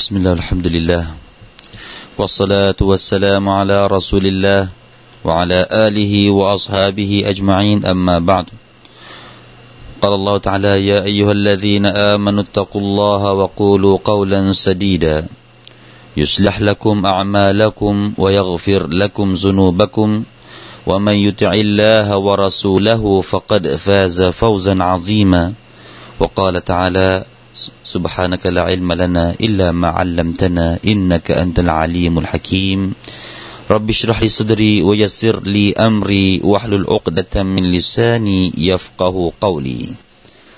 بسم الله الحمد لله والصلاة والسلام على رسول الله وعلى آله وأصحابه أجمعين. أما بعد قال الله تعالى يا أيها الذين آمنوا اتقوا الله وقولوا قولا سديدا يصلح لكم أعمالكم ويغفر لكم ذنوبكم ومن يطع الله ورسوله فقد فاز فوزا عظيما. وقال تعالى سبحانك لا علم لنا إلا ما علمتنا إنك أنت العليم الحكيم رب اشرح لي صدري ويسر لي أمري واحلل عقدة من لساني يفقه قولي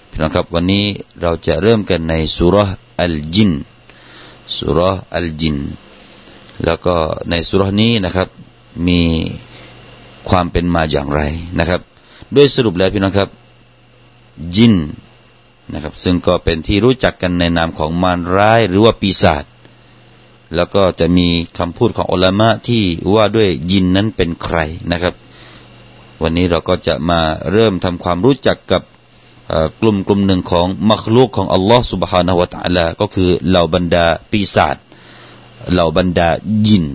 พี่น้องครับวันนี้เราจะเริ่มกันในสุรอัลจินสุรอัลจินแล้วก็ในสุรนี้นะครับมีความเป็นมาอย่างไรนะครับด้วยสรุปแล้วพี่น้องครับจิน นะครับซึ่งก็เป็นที่รู้จักกันในนามของมารร้ายหรือว่าปีศาจแล้วก็จะมีคำพูดของอัลมะที่ว่าด้วยยินนั้นเป็นใครนะครับ วันนี้เราก็จะมาเริ่มทำความรู้จักกับกลุ่มกลุ่มหนึ่งของมัคลูกของอัลลอฮ์ سبحانه และ تعالى ก็คือเหล่าบรรดาปีศาจเหล่าบรรดายิน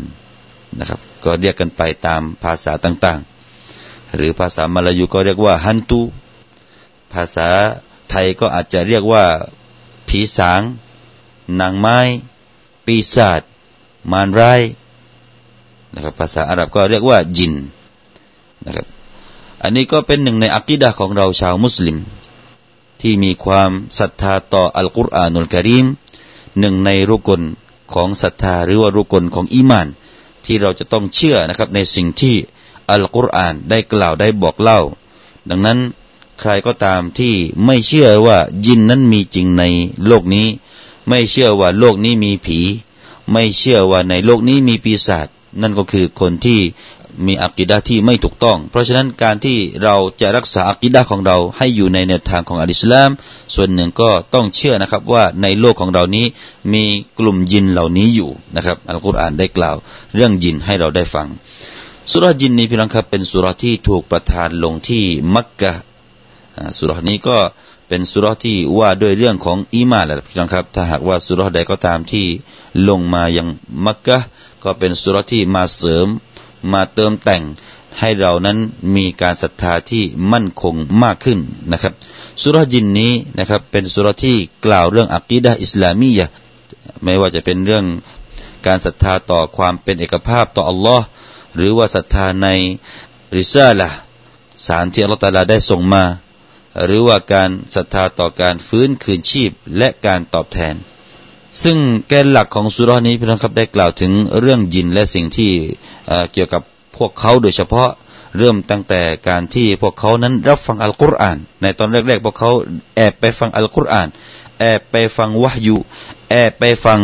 นะครับก็เรียกกันไปตามภาษาต่างๆ หรือภาษามาลายูก็เรียกว่าฮันตูภาษา ไทยก็อาจจะเรียกว่า ผีสาง นางไม้ ปีศาจมารร้ายนะครับภาษาอาหรับก็เรียกว่าจินนะครับอันนี้ก็เป็นหนึ่งในอักิดะของเราชาวมุสลิม ที่มีความศรัทธาต่ออัลกุรอานุลกริมหนึ่งในรุกลของศรัทธาหรือว่ารุกลของอีมาน ที่เราจะต้องเชื่อนะครับในสิ่งที่อัลกุรอานได้กล่าวได้บอกเล่า ดังนั้น ใครก็ตามที่ไม่เชื่อว่ายินนั้นมีจริงในโลกนี้ ไม่เชื่อว่าโลกนี้มีผี ไม่เชื่อว่าในโลกนี้มีปีศาจนั่นก็คือคนที่มีอักิดะที่ไม่ถูกต้อง เพราะฉะนั้นการที่เราจะรักษาอักิดะของเราให้อยู่ในแนวทางของอัลอิสลาม ส่วนหนึ่งก็ต้องเชื่อนะครับว่าในโลกของเรานี้มีกลุ่มยินเหล่านี้อยู่นะครับอัลกุรอานได้กล่าว เรื่องยินให้เราได้ฟังสุรจินนี้พี่น้องครับเป็นสุรที่ถูกประทานลงที่มักกะ สุรนี้ก็เป็นสุรที่ว่าด้วยเรื่องของอีมาแหละพี่น้องครับ ถ้าหากว่าสุรใดก็ตามที่ลงมายังมักกะก็เป็นสุรที่มาเสริมมาเติมแต่งให้เรานั้นมีการศรัทธาที่มั่นคงมากขึ้นนะครับสุรจินนี้นะครับเป็นสุรที่กล่าวเรื่องอักีดะอิสลามียะไม่ว่าจะเป็นเรื่องการศรัทธาต่อความเป็นเอกภาพต่ออัลลอฮ์หรือว่าศรัทธาในริซาละสารที่อัลลอฮฺตาลาได้ส่งมา หรือว่าการศรัทธาต่อการฟื้นคืนชีพและการตอบแทน ซึ่งแกนหลักของสุรานี้พี่น้องครับได้กล่าวถึงเรื่องยินและสิ่งที่เกี่ยวกับพวกเขาโดยเฉพาะเริ่มตั้งแต่การที่พวกเขานั้นรับฟังอัลกุรอาน ในตอนแรกๆพวกเขาแอบไปฟังอัลกุรอาน แอบไปฟังวะฮยูแอบไปฟัง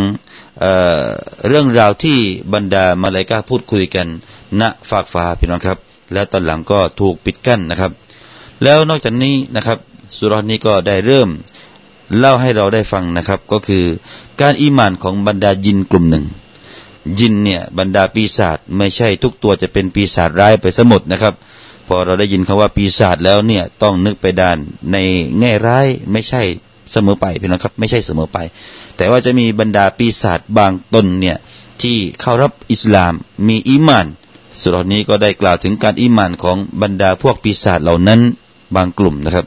เเรื่องราวที่บรรดามาลายกาพูดคุยกันณฝากฟ้าพี่น้องครับ แล้วตอนหลังก็ถูกปิดกั้นนะครับ แล้วนอกจากนี้นะครับสุรนี้ก็ได้เริ่มเล่าให้เราได้ฟังนะครับ ก็คือการอีมานของบรรดายินกลุ่มหนึ่ง ยินเนี่ยบรรดาปีศาจไม่ใช่ทุกตัวจะเป็นปีศาจร้ายไปสมดนะครับ พอเราได้ยินคำว่าปีศาจแล้วเนี่ยต้องนึกไปด้านในแง่ร้ายไม่ใช่เสมอไปพี่น้องครับ ไม่ใช่เสมอไป แต่ว่าจะมีบรรดาปีศาจบางตนเนี่ยที่เข้ารับอิสลามมีอีมานสุรนี้ก็ได้กล่าวถึงการอีมานของบรรดาพวกปีศาจเหล่านั้น บางกลุ่มนะครับ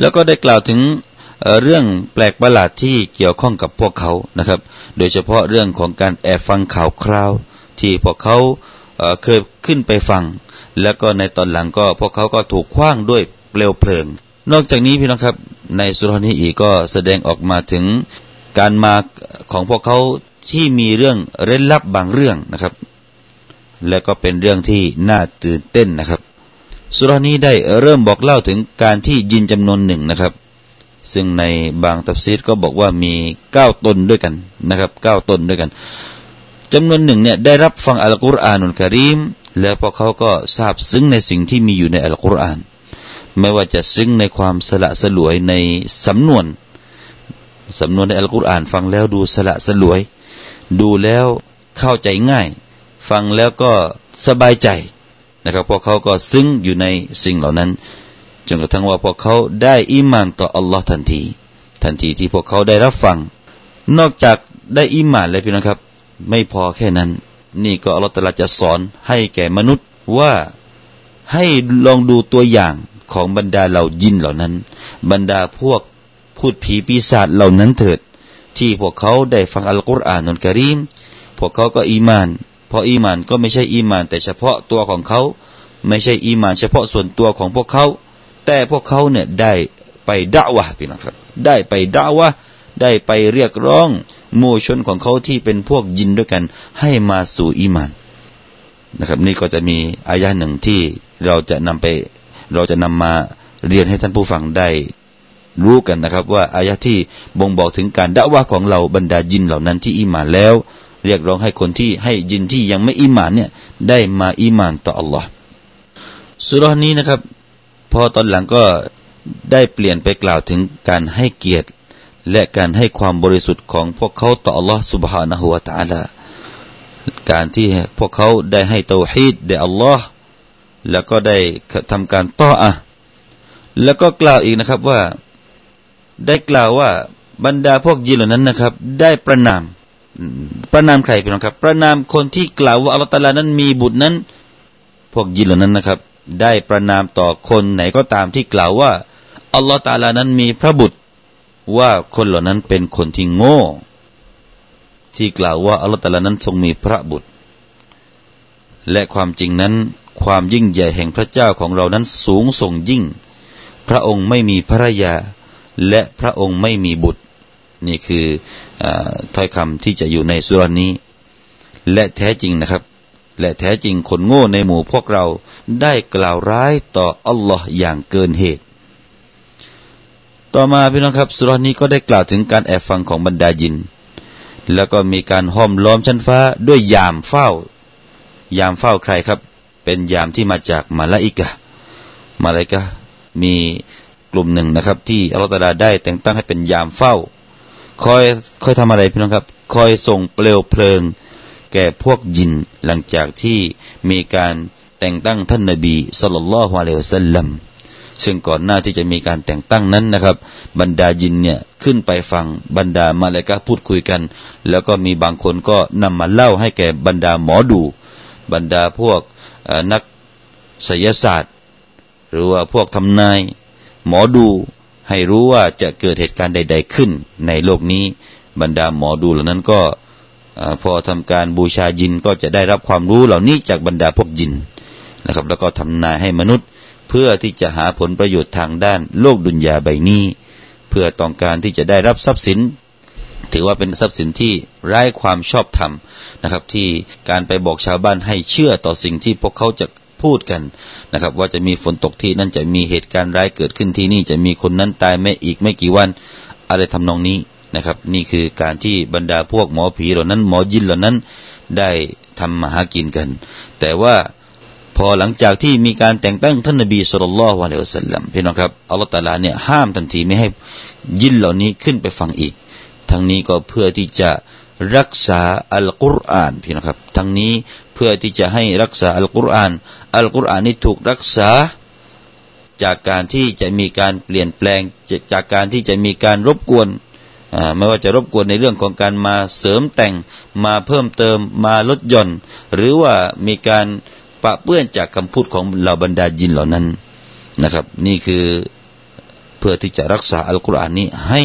แล้วก็ได้กล่าวถึงเรื่องแปลกประหลาดที่เกี่ยวข้องกับพวกเขานะครับ โดยเฉพาะเรื่องของการแอบฟังข่าวคราว ที่พวกเขาเคยขึ้นไปฟัง แล้วก็ในตอนหลังก็พวกเขาก็ถูกคว้างด้วยเปลวเพลิง นอกจากนี้พี่น้องครับ ในสุรนี้อีกก็แสดงออกมาถึงการมาของพวกเขาที่มีเรื่องเร้นลับบางเรื่องนะครับ และก็เป็นเรื่องที่น่าตื่นเต้นนะครับ สุรานี้ได้เริ่มบอกเล่าถึงการที่ยินจำนวนหนึ่งนะครับ ซึ่งในบางตัฟซีดก็บอกว่ามีเก้าตนด้วยกันนะครับเก้าตนด้วยกันจำนวนหนึ่งเนี่ยได้รับฟังอัลกุรอานุลกิริมแล้วพวกเขาก็ทราบซึ้งในสิ่งที่มีอยู่ในอัลกุรอาน ไม่ว่าจะซึ้งในความสละสลวยในสำนวนสำนวนในอัลกุรอาน ฟังแล้วดูสละสลวย ดูแล้วเข้าใจง่าย ฟังแล้วก็สบายใจ นะครับพวกเขาก็ซึ้งอยู่ในสิ่งเหล่านั้นจนกระทั่งว่าพวกเขาได้อิมานต่ออัลลอฮ์ทันที ทันทีที่พวกเขาได้รับฟัง นอกจากได้อิมานเลยพี่น้องครับ ไม่พอแค่นั้น นี่ก็อัลลอฮฺตรัสจะสอนให้แก่มนุษย์ว่าให้ลองดูตัวอย่างของบรรดาเหล่ายินเหล่านั้น บรรดาพวกพูดผีปีศาจเหล่านั้นเถิด ที่พวกเขาได้ฟังอัลกุรอานนุนการีมพวกเขาก็อีมาน ราะอีมานก็ไม่ใช่อีมาน แต่เฉพาะตัวของเขา ไม่ใช่อีมาน เฉพาะส่วนตัวของพวกเขา แต่พวกเขาเนี่ยได้ไปด่าวะพี่น้องครับ ได้ไปด่าวะได้ไปเรียกร้องมูชนของเขาที่เป็นพวกยินด้วยกัน ให้มาสู่อีมานนะครับ นี่ก็จะมีอายะหนึ่งที่เราจะนำไป เราจะนำมาเรียนให้ท่านผู้ฟังได้รู้กันนะครับ ว่าอายะที่บ่งบอกถึงการด่าว่าของเราบรรดายินเหล่านั้นที่อิมานแล้ว เรียกร้องให้คนที่ให้ยินที่ยังไม่อิมานเนี่ยได้มาอิมานต่ออัลลอฮ์สุรานี้นะครับ พอตอนหลังก็ได้เปลี่ยนไปกล่าวถึงการให้เกียรติ และการให้ความบริสุทธิ์ของพวกเขาต่ออัลลอฮ์ سبحانه และ تعالى การที่พวกเขาได้ให้เตาฮีดแด่อัลลอฮ์แล้วก็ได้ทำการต้ออะแล้วก็กล่าวอีกนะครับว่าได้กล่าวว่าบรรดาพวกยินเหล่านั้นนะครับ ได้ประนาม ประนามใครพี่น้องครับ ประนามคนที่กล่าวว่าอัลลอฮฺตาลานั้นมีบุตรนั้น พวกยินเหล่านั้นนะครับ ได้ประนามต่อคนไหนก็ตามที่กล่าวว่าอัลลอฮฺตาลานั้นมีพระบุตร ว่าคนเหล่านั้นเป็นคนที่โง่ ที่กล่าวว่าอัลลอฮฺตาลานั้นทรงมีพระบุตร และความจริงนั้น ความยิ่งใหญ่แห่งพระเจ้าของเรานั้นสูงส่งยิ่ง พระองค์ไม่มีภรรยา และพระองค์ไม่มีบุตร นี่คืออถ้อยคำที่จะอยู่ในสุรนี้ และแท้จริงนะครับ และแท้จริงคนโง่ในหมู่พวกเราได้กล่าวร้ายต่ออัลลอฮ์อย่างเกินเหตุ ต่อมาพี่น้องครับสุรนี้ก็ได้กล่าวถึงการแอบฟังของบรรดายิน แล้วก็มีการห้อมล้อมชั้นฟ้าด้วยยามเฝ้า ยามเฝ้าใครครับ เป็นยามที่มาจากมาลาอิกะมาลาอิกะมีกลุ่มหนึ่งนะครับ ที่อัลลอฮฺตาลาได้แต่งตั้งให้เป็นยามเฝ้า คอยคอยทำอะไรพี่น้องครับ คอยส่งเปลวเพลิง แก่พวกยินหลังจากที่มีการแต่งตั้งท่านนบีสุลต่านละฮ์อะลัยฮิสัลลัมซึ่งก่อนหน้าที่จะมีการแต่งตั้งนั้นนะครับ บรรดายินเนี่ยขึ้นไปฟังบรรดามาเลกาพูดคุยกัน แล้วก็มีบางคนก็นำมาเล่าให้แก่บรรดาหมอดู บรรดาพวกนักศิยศาสตร์ หรือว่าพวกทำนาย หมอดู ให้รู้ว่าจะเกิดเหตุการณ์ใด ๆขึ้นในโลกนี้ บรรดาหมอดูเหล่านั้นก็พอทำการบูชายินก็จะได้รับความรู้เหล่านี้จากบรรดาพวกยินนะครับ แล้วก็ทำนายให้มนุษย์เพื่อที่จะหาผลประโยชน์ทางด้านโลกดุนยาใบนี้ เพื่อต้องการที่จะได้รับทรัพย์สิน ถือว่าเป็นทรัพย์สินที่ไร้ความชอบธรรมนะครับ ที่การไปบอกชาวบ้านให้เชื่อต่อสิ่งที่พวกเขาจะ พูดกันนะครับ ว่าจะมีฝนตกที่นั่นจะมีเหตุการณ์ร้ายเกิดขึ้นที่นี่จะมีคนนั้นตายไม่อีกไม่กี่วัน อะไรทำนองนี้นะครับ นี่คือการที่บรรดาพวกหมอผีเหล่านั้น หมอยินเหล่านั้นได้ทำมาหากินกัน แต่ว่าพอหลังจากที่มีการแต่งตั้งท่านนบีสุลต่านละฮ์วะเลวสัลลัมพี่น้องครับอัลลอฮฺตาลาเนี่ยห้ามทันทีไม่ให้ยินเหล่านี้ขึ้นไปฟังอีก ทั้งนี้ก็เพื่อที่จะรักษาอัลกุรอานพี่นะครับ ทั้งนี้ เพื่อที่จะให้รักษาอัลกุรอาน อัลกุรอานนี้ถูกรักษา จากการที่จะมีการเปลี่ยนแปลงจากการที่จะมีการรบกวนไม่ว่าจะรบกวนในเรื่องของการมาเสริมแต่งมาเพิ่มเติมมาลดหย่อน หรือว่ามีการปะเปื้อนจากคำพูดของเหล่าบรรดายินเหล่านั้นนะครับ นี่คือเพื่อที่จะรักษาอัลกุรอานนี้ให้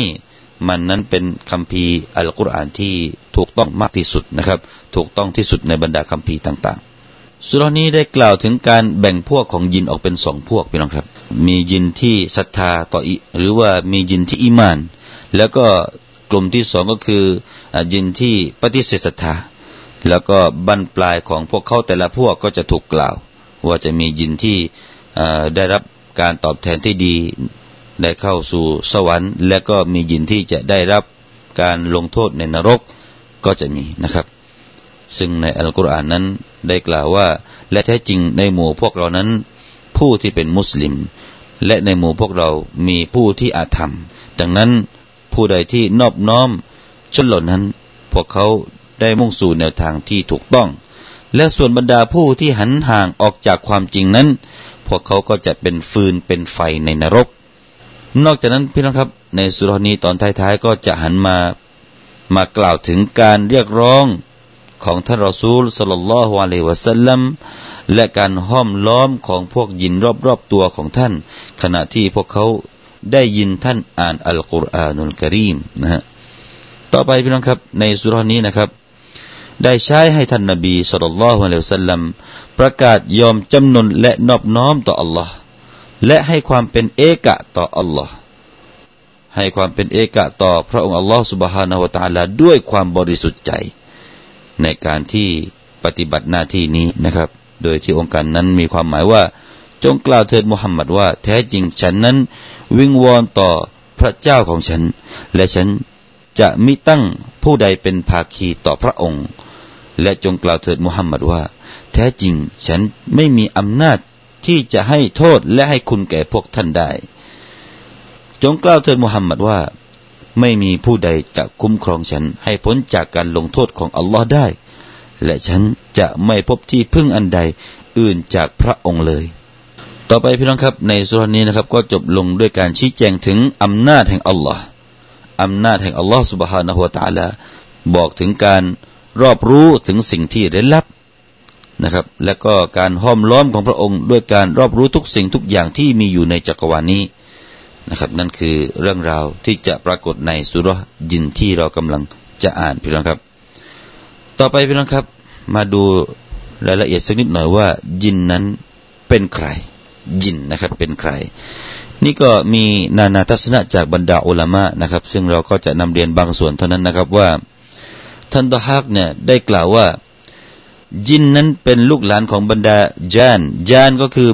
มันนั้นเป็นคำพีอัลกุรอานที่ ถูกต้องมากที่สุดนะครับ ถูกต้องที่สุดในบรรดาคำพีต่างๆสุรานี้ได้กล่าวถึงการแบ่งพวกของยินออกเป็นสองพวกพี่น้องครับ มียินที่ศรัทธาต่ออิหรือว่ามียินที่อิมาน แล้วก็กลุ่มที่สองก็คือยินที่ปฏิเสธศรัทธาแล้วก็บั้นปลายของพวกเขาแต่ละพวกก็จะถูกกล่าว ว่าจะมียินที่ได้รับการตอบแทนที่ดีได้เข้าสู่สวรรค์ และก็มียินที่จะได้รับการลงโทษในนรก ก็จะมีนะครับ ซึ่งในอัลกุรอานนั้นได้กล่าวว่า และแท้จริงในหมู่พวกเรานั้น ผู้ที่เป็นมุสลิม และในหมู่พวกเรามีผู้ที่อาธรรม ดังนั้นผู้ใดที่นอบน้อมชนหล่านั้น พวกเขาได้มุ่งสู่แนวทางที่ถูกต้อง และส่วนบรรดาผู้ที่หันห่างออกจากความจริงนั้น พวกเขาก็จะเป็นฟืนเป็นไฟในนรก นอกจากนั้นพี่น้องครับ ในสุรนี้ตอนท้ายๆก็จะหันมา มากล่าวถึงการเรียกร้องของท่านรอซูลสัลลัลลอฮุอะลัยวะสัลลัมและการห้อมล้อมของพวกยินรอบๆตัวของท่าน ขณะที่พวกเขาได้ยินท่านอ่านอัลกุรอานุลกิริมนะฮะต่อไปพี่น้องครับในสุรานี้นะครับ ได้ใช้ให้ท่านนบีสุลต่านละฮ์อะลัยฮิสัลลัมประกาศยอมจำนนและนอบน้อมต่ออัลลอฮ์และให้ความเป็นเอกะต่ออัลลอฮ์ ให้ความเป็นเอกะต่อพระองค์อัลลอฮฺสุบฮานาวตาลาด้วยความบริสุทธิ์ใจ ในการที่ปฏิบัติหน้าที่นี้นะครับ โดยที่องค์การนั้นมีความหมายว่า จงกล่าวเถิดมุฮัมมัดว่า แท้จริงฉันนั้น วิงวอนต่อพระเจ้าของฉัน และฉันจะมิตั้งผู้ใดเป็นภาคีต่อพระองค์ และจงกล่าวเถิดมุฮัมมัดว่า แท้จริงฉันไม่มีอำนาจที่จะให้โทษและให้คุณแก่พวกท่านได้ จงกล่าวเถิดมุฮัมมัดว่า ไม่มีผู้ใดจะคุ้มครองฉันให้พ้นจากการลงโทษของอัลลอฮ์ได้ และฉันจะไม่พบที่พึ่งอันใดอื่นจากพระองค์เลย ต่อไปพี่น้องครับในสุรานี้นะครับ ก็จบลงด้วยการชี้แจงถึงอำนาจแห่งอัลลอฮ์อำนาจแห่งอัลลอฮ์ سبحانه และ تعالى บอกถึงการรอบรู้ถึงสิ่งที่เร้นลับนะครับ และก็การห้อมล้อมของพระองค์ ด้วยการรอบรู้ทุกสิ่งทุกอย่างที่มีอยู่ในจักรวาลนี้ นะครับ นั่นคือเรื่องราวที่จะปรากฏในสุรยินที่เรากำลังจะอ่านพี่น้องครับ ต่อไปพี่น้องครับ มาดูรายละเอียดสักนิดหน่อยว่า ยินนั้นเป็นใคร ยินนะครับเป็นใคร นี่ก็มีนานาทัศนะจากบรรดาอุลามะนะครับ ซึ่งเราก็จะนำเรียนบางส่วนเท่านั้นนะครับว่าท่านตฮักเนี่ยได้กล่าวว่าจินนั้นเป็นลูกหลานของบรรดาจานจานก็คือ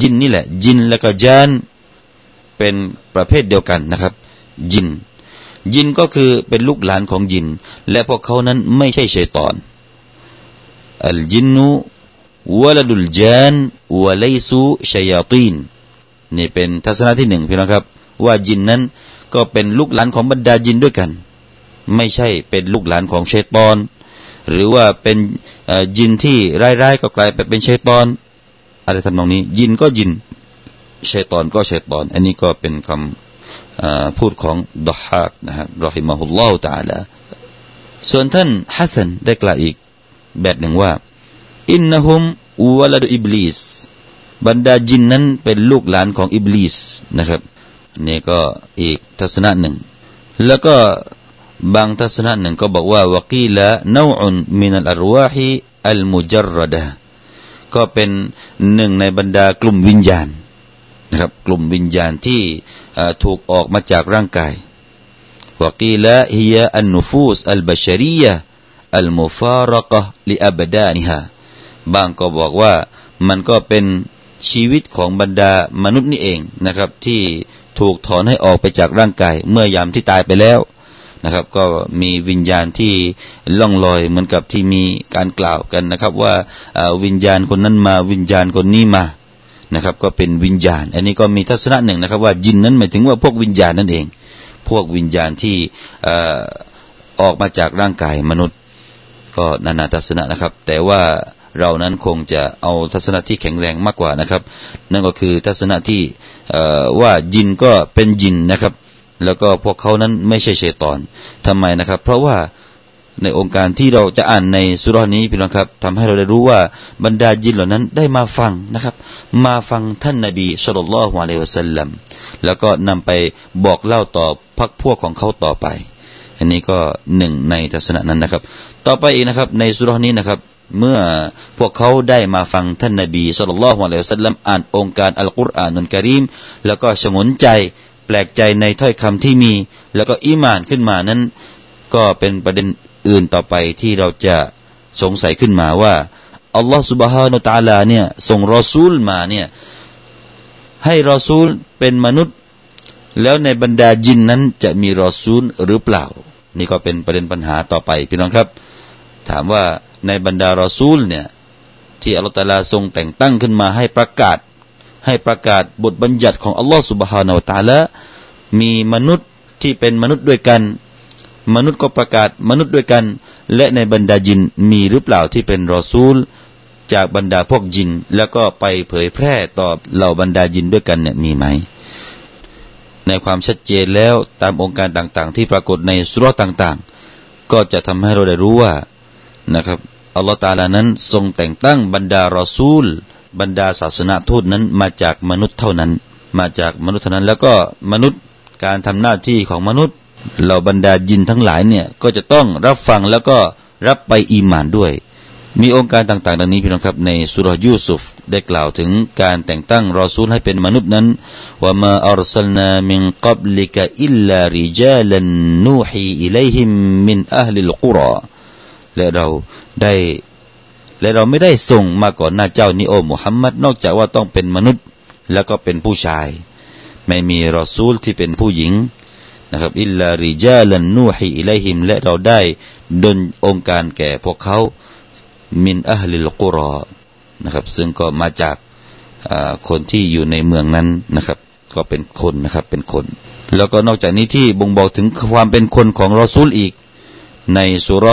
จินนี่แหละจินแล้วก็จาน เป็นประเภทเดียวกันนะครับจินจินก็คือเป็นลูกหลานของจิน และพวกเขานั้นไม่ใช่ชัยตอนอัลจินนูวลดุลจานวะไลซูชัยตีนนี่เป็นทัศนะที่หนึ่งพี่น้องครับ ว่าญินนั้นก็เป็นลูกหลานของบรรดาญินด้วยกัน ไม่ใช่เป็นลูกหลานของเชตอน หรือว่าเป็นญินที่ร้ายๆก็กลายไปเป็นเชตอนอะไรทำนองนี้ ญินก็ญิน เชตอนก็เชตอน อันนี้ก็เป็นคำพูดของดอฮักนะฮะرحمه الله تعالىส่วนท่านฮัสซันได้กล่าวอีกแบบหนึ่งว่า إنهم ولد إبليسบรรดาจินนั้นเป็นลูกหลานของอิบลิสนะครับนี่ก็อีกทัศนะหนึ่ง แล้วก็บางทัศนะหนึ่งก็บอกว่าวกีละนอุนมินัลอรวาฮิอัลมุจรดะก็เป็นหนึ่งในบรรดากลุ่มวิญญาณ นะครับ กลุ่มวิญญาณที่ถูกออกมาจากร่างกายวกีละฮิยะอันนุฟูสอัลบชรียะอัลมุฟารกะลิอับดานิฮะบางก็บอกว่ามันก็เป็นชีวิตของบรรดามนุษย์นี่เองนะครับ ที่ถูกถอนให้ออกไปจากร่างกาย เมื่อยามที่ตายไปแล้วนะครับ ก็มีวิญญาณที่ล่องลอยเหมือนกับที่มีการกล่าวกันนะครับ ว่าวิญญาณคนนั้นมาวิญญาณคนนี้มา นะครับ ก็เป็นวิญญาณ อันนี้ก็มีทัศนะหนึ่งนะครับ ว่ายินนั้นหมายถึงว่าพวกวิญญาณนั่นเอง พวกวิญญาณที่ออกมาจากร่างกายมนุษย์ ก็นานาทัศนะนะครับ แต่ว่าเรานั้นคงจะเอาทัศนะที่แข็งแรงมากกว่านะครับ นั่นก็คือทัศนะที่ว่ายินก็เป็นยินนะครับ แล้วก็พวกเขานั้นไม่ใช่เชตอนทำไมนะครับ เพราะว่า ในองค์การที่เราจะอ่านในสุรานี้พี่น้องครับทำให้เราได้รู้ว่าบรรดายินเหล่านั้นได้มาฟังนะครับ มาฟังท่านนาบีสุลต่านละฮ์วะเลวะสัลลัมแล้วก็นำไปบอกเล่าต่อพักพวกของเขาต่อไป อันนี้ก็หนึ่งในทัศนะนั้นนะครับ ต่อไปอีกนะครับ ในสุรานี้นะครับ เมื่อพวกเขาได้มาฟังท่านนบีสุลต่านละฮ์วะลัยสัลลัมอ่านองค์การอัลกุรอานุนกะรีมแล้วก็ชงนใจแปลกใจในถ้อยคำที่มี แล้วก็อีมานขึ้นมานั้น ก็เป็นประเด็น อื่นต่อไปที่เราจะสงสัยขึ้นมาว่าอัลลอฮฺสุบฮานุตาลาเนี่ยส่งรอซูลมาเนี่ยให้รอซูลเป็นมนุษย์ แล้วในบรรดาจินนั้นจะมีรอซูลหรือเปล่า นี่ก็เป็นประเด็นปัญหาต่อไปพี่น้องครับ ถามว่าในบรรดารอซูลเนี่ยที่อัลลอฮฺตาลาทรงแต่งตั้งขึ้นมาให้ประกาศ ให้ประกาศบทบัญญัติของอัลลอฮฺสุบฮานาอัลตาลามีมนุษย์ที่เป็นมนุษย์ด้วยกัน มนุษย์ก็ประกาศมนุษย์ด้วยกัน และในบรรดาจินมีหรือเปล่าที่เป็นรอซูล จากบรรดาพวกจิน แล้วก็ไปเผยแพร่ต่อเหล่าบรรดาจินด้วยกันเนี่ยมีไหม ในความชัดเจนแล้วตามองค์การต่างๆ ที่ปรากฏในสุรต่างๆ ก็จะทำให้เราได้รู้ว่านะครับอัลลอฮฺตาลานั้นทรงแต่งตั้งบรรดารอซูล บรรดาศาสนาทูตนั้นมาจากมนุษย์เท่านั้น มาจากมนุษย์เท่านั้น แล้วก็มนุษย์การทำหน้าที่ของมนุษย์ เหล่าบรรดายินทั้งหลายเนี่ยก็จะต้องรับฟังแล้วก็รับไปอีมานด้วย มีโองการต่างๆดังนี้พี่น้องครับในสูเราะฮฺยูซุฟได้กล่าวถึงการแต่งตั้งรอซูลให้เป็นมนุษย์นั้นว่าوما أرسلنا من قبلك إلا رجالا نوحي إليهم من أهل القرىและเราได้ และเราไม่ได้ส่งมาก่อนหน้าเจ้านี้โอ้มุฮัมมัดนอกจากว่าต้องเป็นมนุษย์ แล้วก็เป็นผู้ชาย ไม่มีรอซูลที่เป็นผู้หญิง นะครับอิลลาริจาลันนูฮีอิเลหิมและเราได้ดนองค์การแก่พวกเขามินอัลลิลกุรอนะครับซึ่งก็มาจากคนที่อยู่ในเมืองนั้นนะครับ ก็เป็นคนนะครับเป็นคน แล้วก็นอกจากนี้ที่บ่งบอกถึงความเป็นคนของรอซูลอีก ในสุร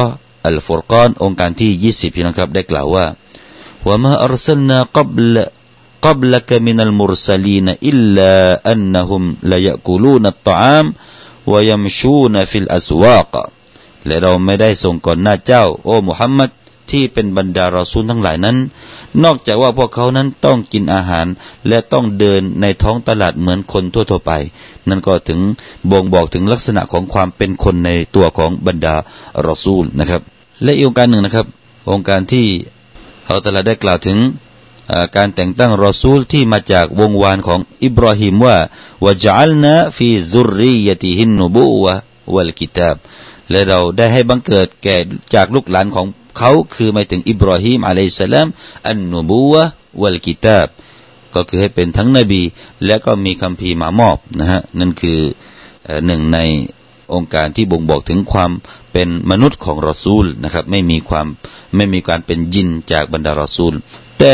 อัลฟุรกานองค์การที่ยี่สิบพี่นะครับได้กล่าวว่าว่ามาอัลสลนากับล قبلك من المرسلين إلا أنهم ليأكلون الطعام วยมชูนฟิลอสวากและเราไม่ได้ส่งก่อนหน้าเจ้า โอ้มุฮัมมัดที่เป็นบรรดารอซูลทั้งหลายนั้น นอกจากว่าพวกเขานั้นต้องกินอาหาร และต้องเดินในท้องตลาดเหมือนคนทั่วๆไป นั่นก็ถึงบ่งบอกถึงลักษณะของความเป็นคนในตัวของบรรดารอซูลนะครับ และอีกองการหนึ่งนะครับ องค์การที่เขาตลาดได้กล่าวถึง การแต่งตั้งรอซูลที่มาจากวงวานของอิบราฮิมว่าวะจัลนาฟีซุรียติฮินนบูวะวัลกิตาบและเราได้ให้บังเกิดแก่จากลูกหลานของเขาคือหมายถึงอิบราฮิมอะลัยสลามอันนบูวะวัลกิตาบก็คือให้เป็นทั้งนบี และก็มีคำพีมามอบนะฮะนั่นคือหนึ่งในองค์การที่บ่งบอกถึงความเป็นมนุษย์ของรอซูลนะครับ ไม่มีความไม่มีการเป็นยินจากบรรดารอซูล แต่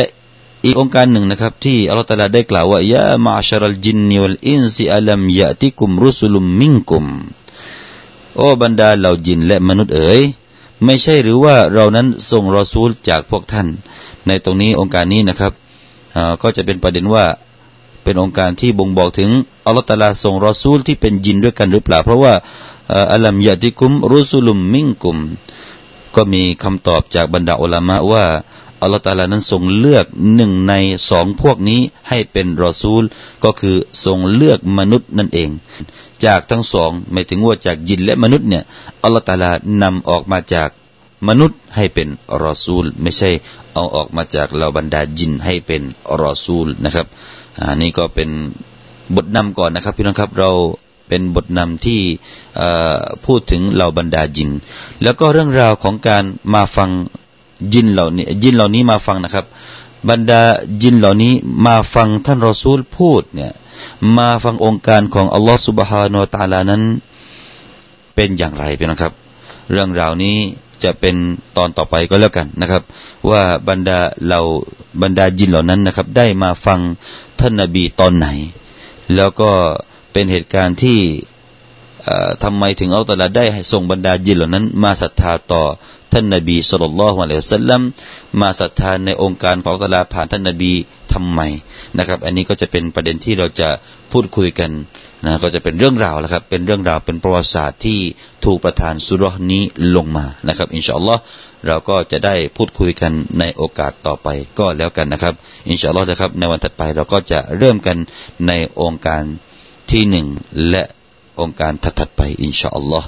อีกองค์การหนึ่งนะครับ ที่อัลลอฮฺตาลาได้กล่าวว่ายะมาชารัลจินนิวลอินซิอัลัมยะติกุมรุสุลุมมิงกุมโอ้บรรดาเหล่าจินและมนุษย์เอ๋ยไม่ใช่หรือว่าเรานั้นส่งรอซูลจากพวกท่าน ในตรงนี้องค์การนี้นะครับก็จะเป็นประเด็นว่าเป็นองค์การที่บ่งบอกถึงอัลลอฮฺตาลาส่งรอซูลที่เป็นยินด้วยกันหรือเปล่า เพราะว่าอัลลัมยะติกุมรุสุลุมมิงกุม ก็มีคำตอบจากบรรดาอัลามะว่า อัลลอฮฺตาลานั้นทรงเลือกหนึ่งในสองพวกนี้ให้เป็นรอซูล ก็คือทรงเลือกมนุษย์นั่นเอง จากทั้งสองไม่ถึงว่าจากยินและมนุษย์เนี่ยอัลลอฮฺตาลานำออกมาจากมนุษย์ให้เป็นรอซูล ไม่ใช่เอาออกมาจากเหล่าบรรดาจินให้เป็นรอซูลนะครับอันนี้ก็เป็นบทนำก่อนนะครับพี่น้องครับเราเป็นบทนำที่พูดถึงเหล่าบรรดาจิน แล้วก็เรื่องราวของการมาฟัง ยินเหล่านี้ยินเหล่านี้มาฟังนะครับ บรรดายินเหล่านี้มาฟังท่านรอซูลพูดเนี่ย มาฟังองค์การของอัลลอฮฺสุบฮานาตาลานั้น เป็นอย่างไรเป็นนะครับ เรื่องราวนี้จะเป็นตอนต่อไปก็แล้วกันนะครับ ว่าบรรดาเราบรรดายินเหล่านั้นนะครับ ได้มาฟังท่านนบีตอนไหน แล้วก็เป็นเหตุการณ์ที่ทำไมถึงอัลตลาได้ส่งบรรดายินเหล่านั้น มาศรัทธาต่อ ท่านนบีสุลต่านละฮ์วะสัลลัมมาศรัทธาในองค์การของอัลาผ่านท่านนบีทำไมนะครับ อันนี้ก็จะเป็นประเด็นที่เราจะพูดคุยกันนะก็จะเป็นเรื่องราวแล้วครับ เป็นเรื่องราวเป็นประวัติศาสตร์ที่ถูกประทานสุรนี้ลงมานะครับ อินชาอัลลอฮ์เราก็จะได้พูดคุยกันในโอกาสต่อไปก็แล้วกันนะครับ อินชาอัลลอฮ์นะครับ ในวันถัดไปเราก็จะเริ่มกันในองค์การที่หนึ่งและองค์การถัดๆไป อินชาอัลลอฮ์